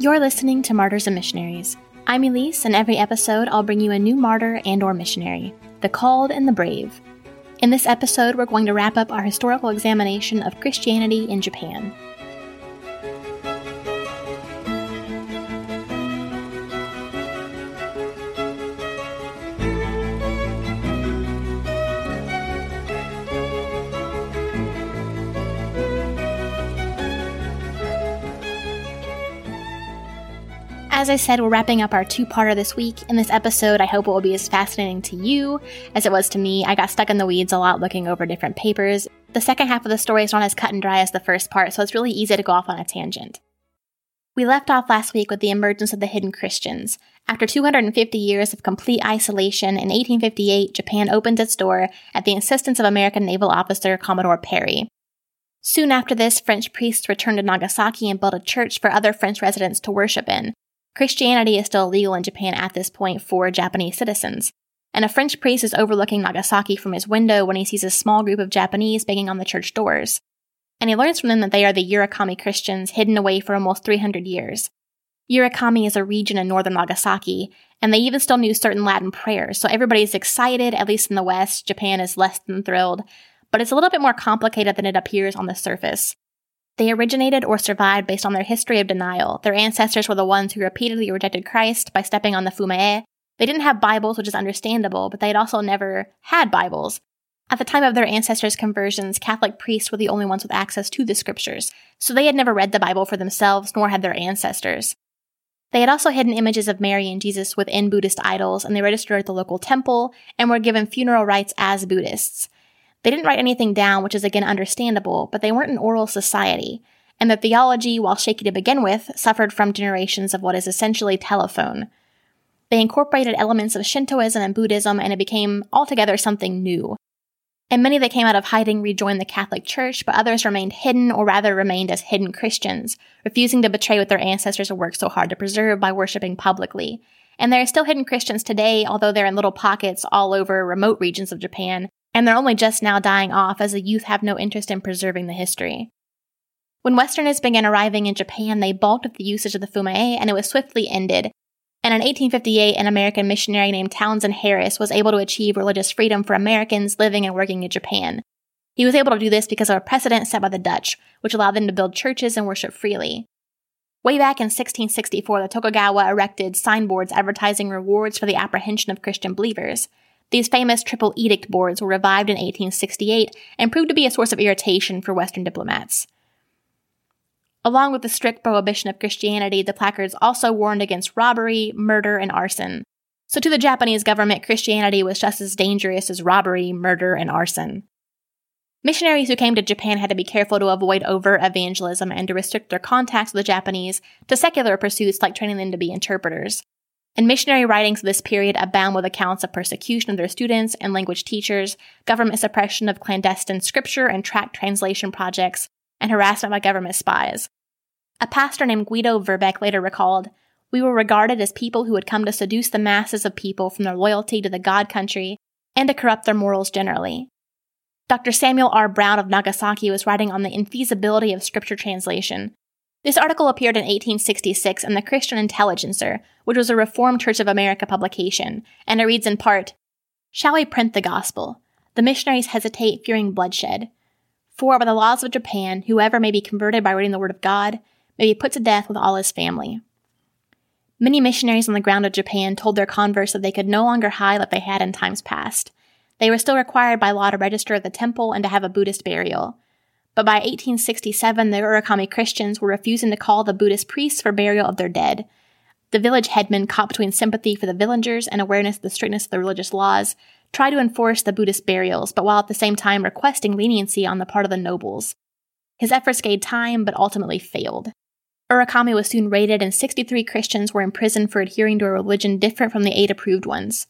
You're listening to Martyrs and Missionaries. I'm Elise, and every episode I'll bring you a new martyr and or missionary, the called and the brave. In this episode, we're going to wrap up our historical examination of Christianity in Japan. I said, we're wrapping up our two parter this week. In this episode, I hope it will be as fascinating to you as it was to me. I got stuck in the weeds a lot looking over different papers. The second half of the story is not as cut and dry as the first part, so it's really easy to go off on a tangent. We left off last week with the emergence of the hidden Christians. After 250 years of complete isolation, in 1858, Japan opened its door at the insistence of American naval officer Commodore Perry. Soon after this, French priests returned to Nagasaki and built a church for other French residents to worship in. Christianity is still illegal in Japan at this point for Japanese citizens. And a French priest is overlooking Nagasaki from his window when he sees a small group of Japanese banging on the church doors. And he learns from them that they are the Urakami Christians hidden away for almost 300 years. Urakami is a region in northern Nagasaki, and they even still knew certain Latin prayers, so everybody's excited, at least in the West. Japan is less than thrilled, but it's a little bit more complicated than it appears on the surface. They originated or survived based on their history of denial. Their ancestors were the ones who repeatedly rejected Christ by stepping on the Fumae. They didn't have Bibles, which is understandable, but they had also never had Bibles. At the time of their ancestors' conversions, Catholic priests were the only ones with access to the scriptures, so they had never read the Bible for themselves, nor had their ancestors. They had also hidden images of Mary and Jesus within Buddhist idols, and they registered at the local temple and were given funeral rites as Buddhists. They didn't write anything down, which is again understandable, but they weren't an oral society, and the theology, while shaky to begin with, suffered from generations of what is essentially telephone. They incorporated elements of Shintoism and Buddhism, and it became altogether something new. And many that came out of hiding rejoined the Catholic Church, but others remained hidden, or rather remained as hidden Christians, refusing to betray what their ancestors had worked so hard to preserve by worshiping publicly. And there are still hidden Christians today, although they're in little pockets all over remote regions of Japan, and they're only just now dying off as the youth have no interest in preserving the history. When Westerners began arriving in Japan, they balked at the usage of the Fumae, and it was swiftly ended. And in 1858, an American missionary named Townsend Harris was able to achieve religious freedom for Americans living and working in Japan. He was able to do this because of a precedent set by the Dutch, which allowed them to build churches and worship freely. Way back in 1664, the Tokugawa erected signboards advertising rewards for the apprehension of Christian believers. These famous Triple Edict boards were revived in 1868 and proved to be a source of irritation for Western diplomats. Along with the strict prohibition of Christianity, the placards also warned against robbery, murder, and arson. So to the Japanese government, Christianity was just as dangerous as robbery, murder, and arson. Missionaries who came to Japan had to be careful to avoid overt evangelism and to restrict their contacts with the Japanese to secular pursuits like training them to be interpreters. And missionary writings of this period abound with accounts of persecution of their students and language teachers, government suppression of clandestine scripture and tract translation projects, and harassment by government spies. A pastor named Guido Verbeck later recalled, We were regarded as people who had come to seduce the masses of people from their loyalty to the God country and to corrupt their morals generally. Dr. Samuel R. Brown of Nagasaki was writing on the infeasibility of scripture translation, this article appeared in 1866 in the Christian Intelligencer, which was a Reformed Church of America publication, and it reads in part Shall we print the gospel? The missionaries hesitate, fearing bloodshed. For by the laws of Japan, whoever may be converted by reading the word of God may be put to death with all his family. Many missionaries on the ground of Japan told their converts that they could no longer hide like they had in times past. They were still required by law to register at the temple and to have a Buddhist burial. But by 1867, the Urakami Christians were refusing to call the Buddhist priests for burial of their dead. The village headman, caught between sympathy for the villagers and awareness of the strictness of the religious laws, tried to enforce the Buddhist burials, but while at the same time requesting leniency on the part of the nobles. His efforts gained time, but ultimately failed. Urakami was soon raided, and 63 Christians were imprisoned for adhering to a religion different from the eight approved ones.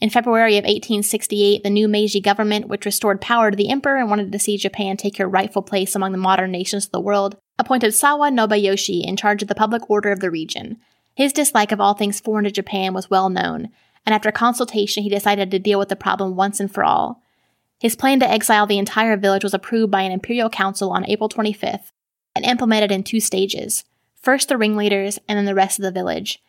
In February of 1868, the new Meiji government, which restored power to the emperor and wanted to see Japan take her rightful place among the modern nations of the world, appointed Sawa Nobuyoshi in charge of the public order of the region. His dislike of all things foreign to Japan was well known, and after consultation, he decided to deal with the problem once and for all. His plan to exile the entire village was approved by an imperial council on April 25th and implemented in two stages. first the ringleaders and then the rest of the village.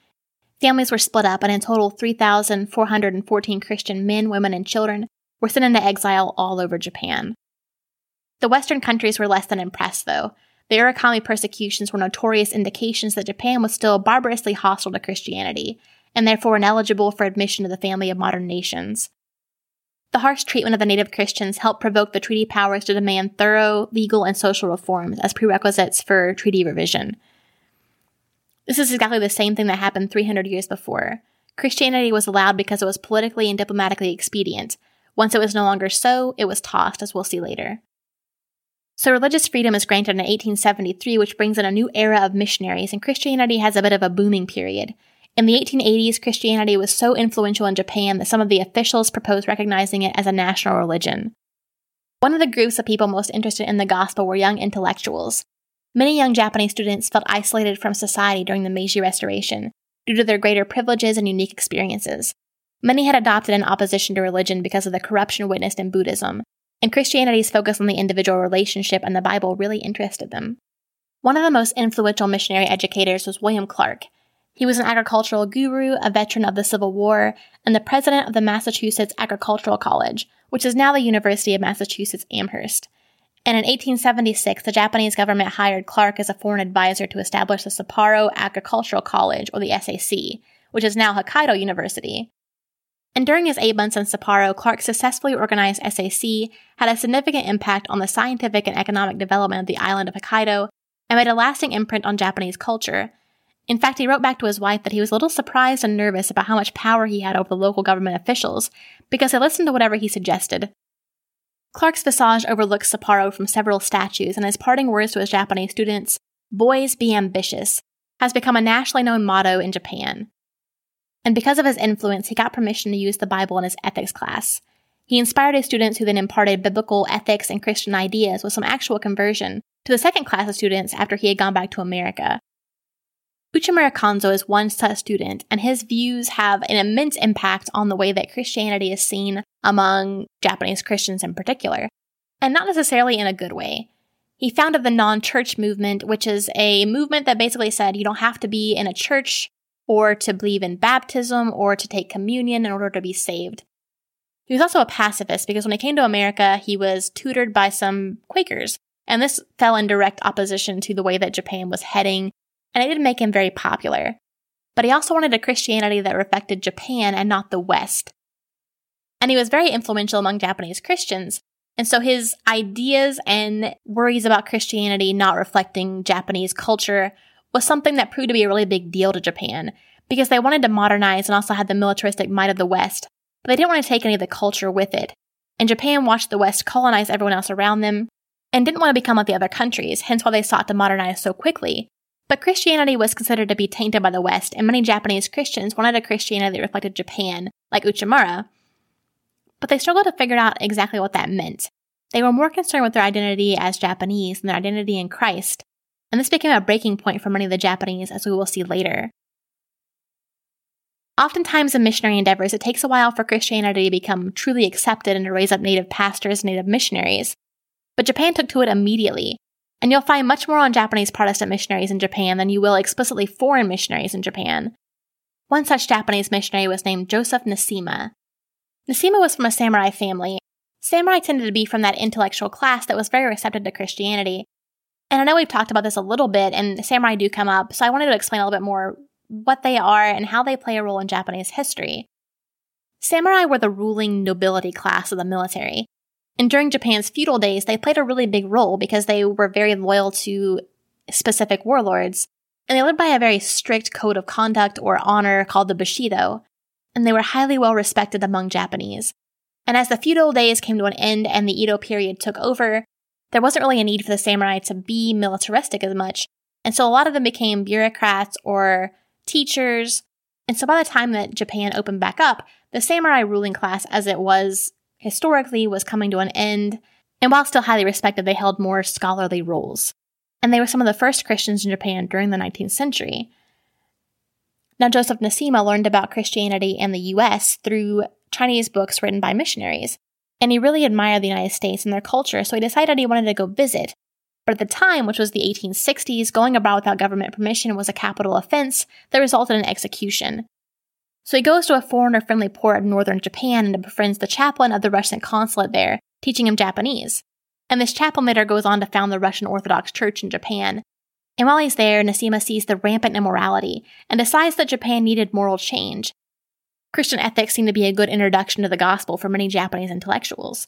Families were split up, and in total, 3,414 Christian men, women, and children were sent into exile all over Japan. The Western countries were less than impressed, though. The Urakami persecutions were notorious indications that Japan was still barbarously hostile to Christianity, and therefore ineligible for admission to the family of modern nations. The harsh treatment of the native Christians helped provoke the treaty powers to demand thorough legal and social reforms as prerequisites for treaty revision. This is exactly the same thing that happened 300 years before. Christianity was allowed because it was politically and diplomatically expedient. Once it was no longer so, it was tossed, as we'll see later. So, religious freedom is granted in 1873, which brings in a new era of missionaries, and Christianity has a bit of a booming period. In the 1880s, Christianity was so influential in Japan that some of the officials proposed recognizing it as a national religion. One of the groups of people most interested in the gospel were young intellectuals. Many young Japanese students felt isolated from society during the Meiji Restoration due to their greater privileges and unique experiences. Many had adopted an opposition to religion because of the corruption witnessed in Buddhism, and Christianity's focus on the individual relationship and the Bible really interested them. One of the most influential missionary educators was William Clark. He was an agricultural guru, a veteran of the Civil War, and the president of the Massachusetts Agricultural College, which is now the University of Massachusetts Amherst. And in 1876, the Japanese government hired Clark as a foreign advisor to establish the Sapporo Agricultural College, or the SAC, which is now Hokkaido University. And during his eight months in Sapporo, Clark successfully organized SAC, had a significant impact on the scientific and economic development of the island of Hokkaido, and made a lasting imprint on Japanese culture. In fact, he wrote back to his wife that he was a little surprised and nervous about how much power he had over the local government officials because they listened to whatever he suggested. Clark's visage overlooks Sapporo from several statues, and his parting words to his Japanese students, Boys, be ambitious, has become a nationally known motto in Japan. And because of his influence, he got permission to use the Bible in his ethics class. He inspired his students who then imparted biblical ethics and Christian ideas with some actual conversion to the second class of students after he had gone back to America. Uchimura Kanzo is one such student, and his views have an immense impact on the way that Christianity is seen among Japanese Christians in particular, and not necessarily in a good way. He founded the non church movement, which is a movement that basically said you don't have to be in a church or to believe in baptism or to take communion in order to be saved. He was also a pacifist because when he came to America, he was tutored by some Quakers, and this fell in direct opposition to the way that Japan was heading and it didn't make him very popular. But he also wanted a Christianity that reflected Japan and not the West. And he was very influential among Japanese Christians. And so his ideas and worries about Christianity not reflecting Japanese culture was something that proved to be a really big deal to Japan because they wanted to modernize and also had the militaristic might of the West, but they didn't want to take any of the culture with it. And Japan watched the West colonize everyone else around them and didn't want to become like the other countries, hence why they sought to modernize so quickly. But Christianity was considered to be tainted by the West, and many Japanese Christians wanted a Christianity that reflected Japan, like Uchimura. But they struggled to figure out exactly what that meant. They were more concerned with their identity as Japanese than their identity in Christ, and this became a breaking point for many of the Japanese, as we will see later. Oftentimes, in missionary endeavors, it takes a while for Christianity to become truly accepted and to raise up native pastors and native missionaries. But Japan took to it immediately, and you'll find much more on Japanese Protestant missionaries in Japan than you will explicitly foreign missionaries in Japan. One such Japanese missionary was named Joseph Neesima. Neesima was from a samurai family. Samurai tended to be from that intellectual class that was very receptive to Christianity. And I know we've talked about this a little bit, and samurai do come up, so I wanted to explain a little bit more what they are and how they play a role in Japanese history. Samurai were the ruling nobility class of the military, and during Japan's feudal days, they played a really big role because they were very loyal to specific warlords. And they lived by a very strict code of conduct or honor called the Bushido. And they were highly well respected among Japanese. And as the feudal days came to an end and the Edo period took over, there wasn't really a need for the samurai to be militaristic as much. And so a lot of them became bureaucrats or teachers. And so by the time that Japan opened back up, the samurai ruling class as it was historically was coming to an end, and while still highly respected, they held more scholarly roles. And they were some of the first Christians in Japan during the 19th century. Now, Joseph Neesima learned about Christianity and the US through Chinese books written by missionaries, and he really admired the United States and their culture, so he decided he wanted to go visit. But at the time, which was the 1860s, going abroad without government permission was a capital offense that resulted in execution. So he goes to a foreigner friendly port in northern Japan and befriends the chaplain of the Russian consulate there, teaching him Japanese. And this chaplain later goes on to found the Russian Orthodox Church in Japan. And while he's there, Neesima sees the rampant immorality and decides that Japan needed moral change. Christian ethics seemed to be a good introduction to the gospel for many Japanese intellectuals.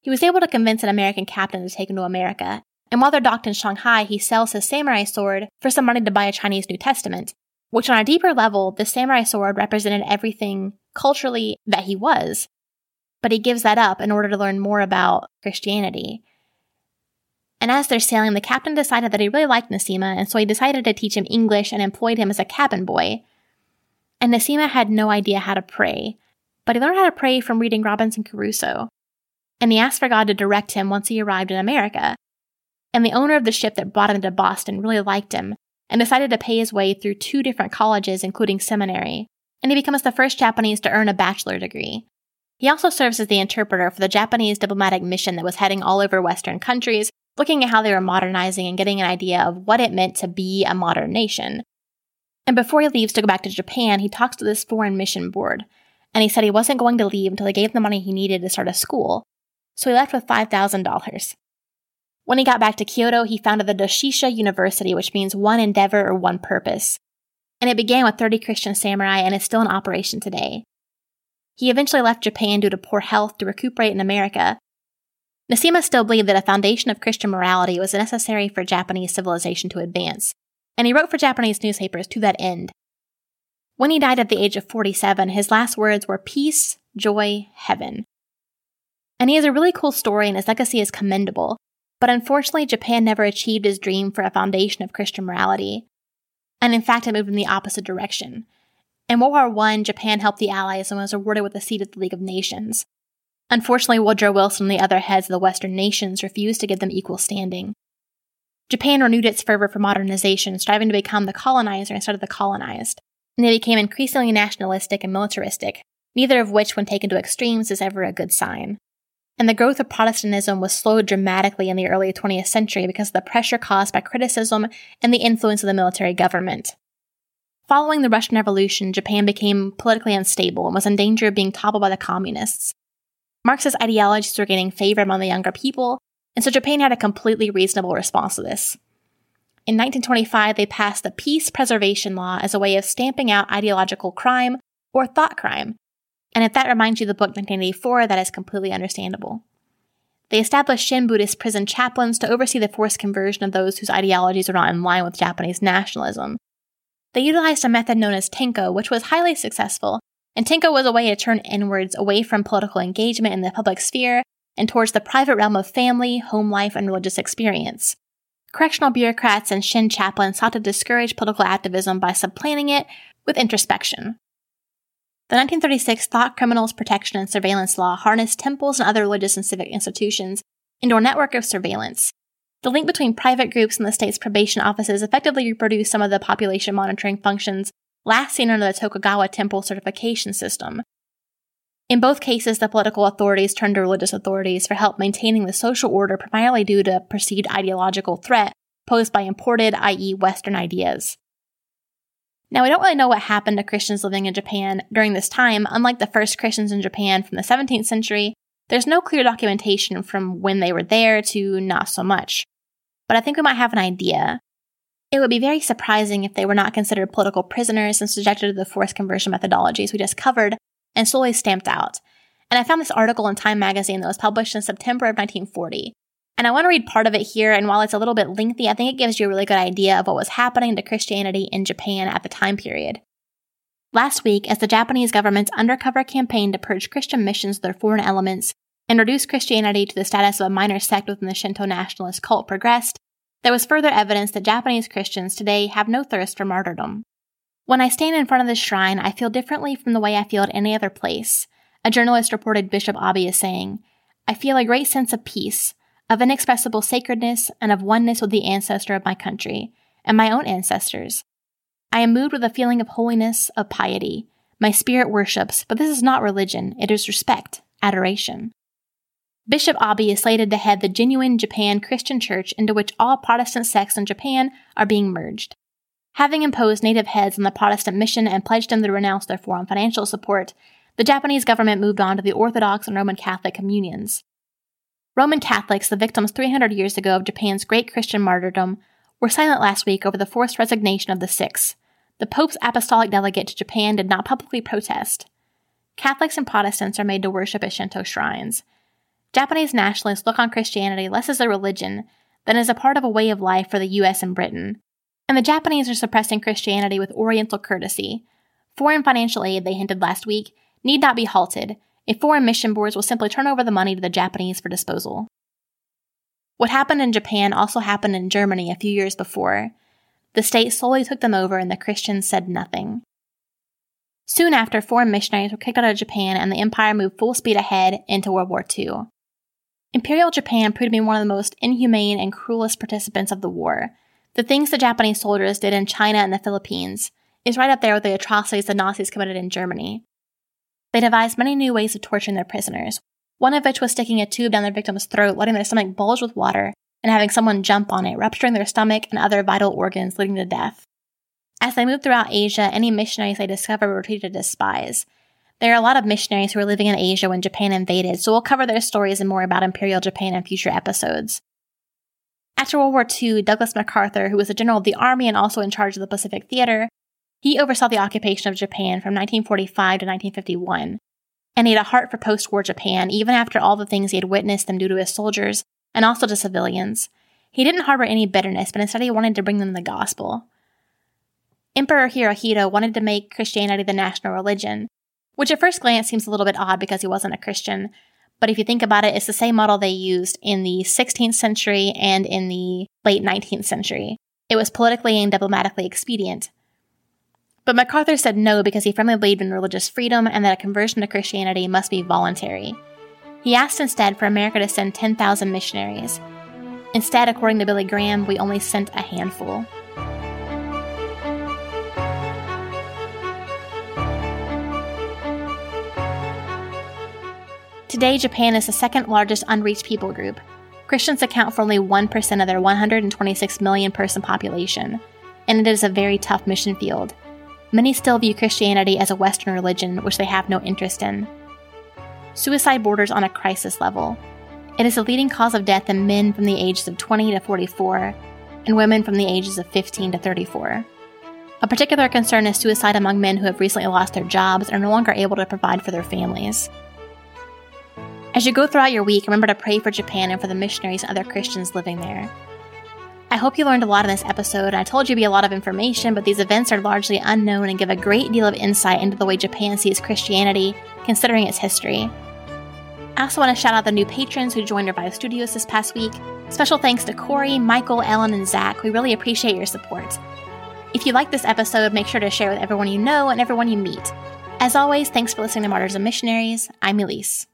He was able to convince an American captain to take him to America, and while they're docked in Shanghai, he sells his samurai sword for some money to buy a Chinese New Testament, which on a deeper level, the samurai sword represented everything culturally that he was. But he gives that up in order to learn more about Christianity. And as they're sailing, the captain decided that he really liked Neesima, and so he decided to teach him English and employed him as a cabin boy. And Neesima had no idea how to pray, but he learned how to pray from reading Robinson Crusoe and he asked for God to direct him once he arrived in America. And the owner of the ship that brought him to Boston really liked him and decided to pay his way through two different colleges, including seminary, and he becomes the first Japanese to earn a bachelor degree. He also serves as the interpreter for the Japanese diplomatic mission that was heading all over Western countries, looking at how they were modernizing and getting an idea of what it meant to be a modern nation. And before he leaves to go back to Japan, he talks to this foreign mission board, and he said he wasn't going to leave until they gave him the money he needed to start a school, so he left with $5,000. When he got back to Kyoto, he founded the Doshisha University, which means one endeavor or one purpose. And it began with 30 Christian samurai and is still in operation today. He eventually left Japan due to poor health to recuperate in America. Neesima still believed that a foundation of Christian morality was necessary for Japanese civilization to advance, and he wrote for Japanese newspapers to that end. When he died at the age of 47, his last words were peace, joy, heaven. And he has a really cool story, and his legacy is commendable. But unfortunately, Japan never achieved his dream for a foundation of Christian morality. And in fact, it moved in the opposite direction. In World War I, Japan helped the Allies and was awarded with a seat at the League of Nations. Unfortunately, Woodrow Wilson and the other heads of the Western nations refused to give them equal standing. Japan renewed its fervor for modernization, striving to become the colonizer instead of the colonized. And they became increasingly nationalistic and militaristic, neither of which, when taken to extremes, is ever a good sign and the growth of Protestantism was slowed dramatically in the early 20th century because of the pressure caused by criticism and the influence of the military government. Following the Russian Revolution, Japan became politically unstable and was in danger of being toppled by the communists. Marxist ideologies were gaining favor among the younger people, and so Japan had a completely reasonable response to this. In 1925, they passed the Peace Preservation Law as a way of stamping out ideological crime or thought crime and if that reminds you of the book 1984, that is completely understandable. They established Shin Buddhist prison chaplains to oversee the forced conversion of those whose ideologies are not in line with Japanese nationalism. They utilized a method known as Tenko, which was highly successful, and Tenko was a way to turn inwards away from political engagement in the public sphere and towards the private realm of family, home life, and religious experience. Correctional bureaucrats and Shin chaplains sought to discourage political activism by supplanting it with introspection. The 1936 Thought Criminals Protection and Surveillance Law harnessed temples and other religious and civic institutions into a network of surveillance. The link between private groups and the state's probation offices effectively reproduced some of the population monitoring functions last seen under the Tokugawa Temple certification system. In both cases, the political authorities turned to religious authorities for help maintaining the social order primarily due to perceived ideological threat posed by imported, i.e., Western ideas. Now, we don't really know what happened to Christians living in Japan during this time. Unlike the first Christians in Japan from the 17th century, there's no clear documentation from when they were there to not so much. But I think we might have an idea. It would be very surprising if they were not considered political prisoners and subjected to the forced conversion methodologies we just covered and slowly stamped out. And I found this article in Time magazine that was published in September of 1940. And I want to read part of it here, and while it's a little bit lengthy, I think it gives you a really good idea of what was happening to Christianity in Japan at the time period. Last week, as the Japanese government's undercover campaign to purge Christian missions of their foreign elements and reduce Christianity to the status of a minor sect within the Shinto nationalist cult progressed, there was further evidence that Japanese Christians today have no thirst for martyrdom. When I stand in front of this shrine, I feel differently from the way I feel at any other place. A journalist reported Bishop Abe as saying, I feel a great sense of peace, of inexpressible sacredness and of oneness with the ancestor of my country and my own ancestors. I am moved with a feeling of holiness, of piety. My spirit worships, but this is not religion, it is respect, adoration. Bishop Abe is slated to head the genuine Japan Christian Church into which all Protestant sects in Japan are being merged. Having imposed native heads on the Protestant mission and pledged them to renounce their foreign financial support, the Japanese government moved on to the Orthodox and Roman Catholic communions. Roman Catholics, the victims 300 years ago of Japan's great Christian martyrdom, were silent last week over the forced resignation of the six. The Pope's apostolic delegate to Japan did not publicly protest. Catholics and Protestants are made to worship at Shinto shrines. Japanese nationalists look on Christianity less as a religion than as a part of a way of life for the US and Britain. And the Japanese are suppressing Christianity with Oriental courtesy. Foreign financial aid, they hinted last week, need not be halted if foreign mission boards will simply turn over the money to the Japanese for disposal. What happened in Japan also happened in Germany a few years before. The state slowly took them over and the Christians said nothing. Soon after, foreign missionaries were kicked out of Japan and the empire moved full speed ahead into World War II. Imperial Japan proved to be one of the most inhumane and cruelest participants of the war. The things the Japanese soldiers did in China and the Philippines is right up there with the atrocities the Nazis committed in Germany. They devised many new ways of torturing their prisoners, one of which was sticking a tube down their victim's throat, letting their stomach bulge with water, and having someone jump on it, rupturing their stomach and other vital organs, leading to death. As they moved throughout Asia, any missionaries they discovered were treated as spies. There are a lot of missionaries who were living in Asia when Japan invaded, so we'll cover their stories and more about Imperial Japan in future episodes. After World War II, Douglas MacArthur, who was a general of the army and also in charge of the Pacific Theater, he oversaw the occupation of Japan from 1945 to 1951. And he had a heart for post war Japan, even after all the things he had witnessed them do to his soldiers and also to civilians. He didn't harbor any bitterness, but instead he wanted to bring them the gospel. Emperor Hirohito wanted to make Christianity the national religion, which at first glance seems a little bit odd because he wasn't a Christian. But if you think about it, it's the same model they used in the 16th century and in the late 19th century. It was politically and diplomatically expedient. But MacArthur said no because he firmly believed in religious freedom and that a conversion to Christianity must be voluntary. He asked instead for America to send 10,000 missionaries. Instead, according to Billy Graham, we only sent a handful. Today, Japan is the second largest unreached people group. Christians account for only 1% of their 126 million person population, and it is a very tough mission field. Many still view Christianity as a Western religion, which they have no interest in. Suicide borders on a crisis level. It is the leading cause of death in men from the ages of 20 to 44, and women from the ages of 15 to 34. A particular concern is suicide among men who have recently lost their jobs and are no longer able to provide for their families. As you go throughout your week, remember to pray for Japan and for the missionaries and other Christians living there. I hope you learned a lot in this episode. I told you it'd be a lot of information, but these events are largely unknown and give a great deal of insight into the way Japan sees Christianity, considering its history. I also want to shout out the new patrons who joined Revive Studios this past week. Special thanks to Corey, Michael, Ellen, and Zach. We really appreciate your support. If you like this episode, make sure to share with everyone you know and everyone you meet. As always, thanks for listening to Martyrs and Missionaries. I'm Elise.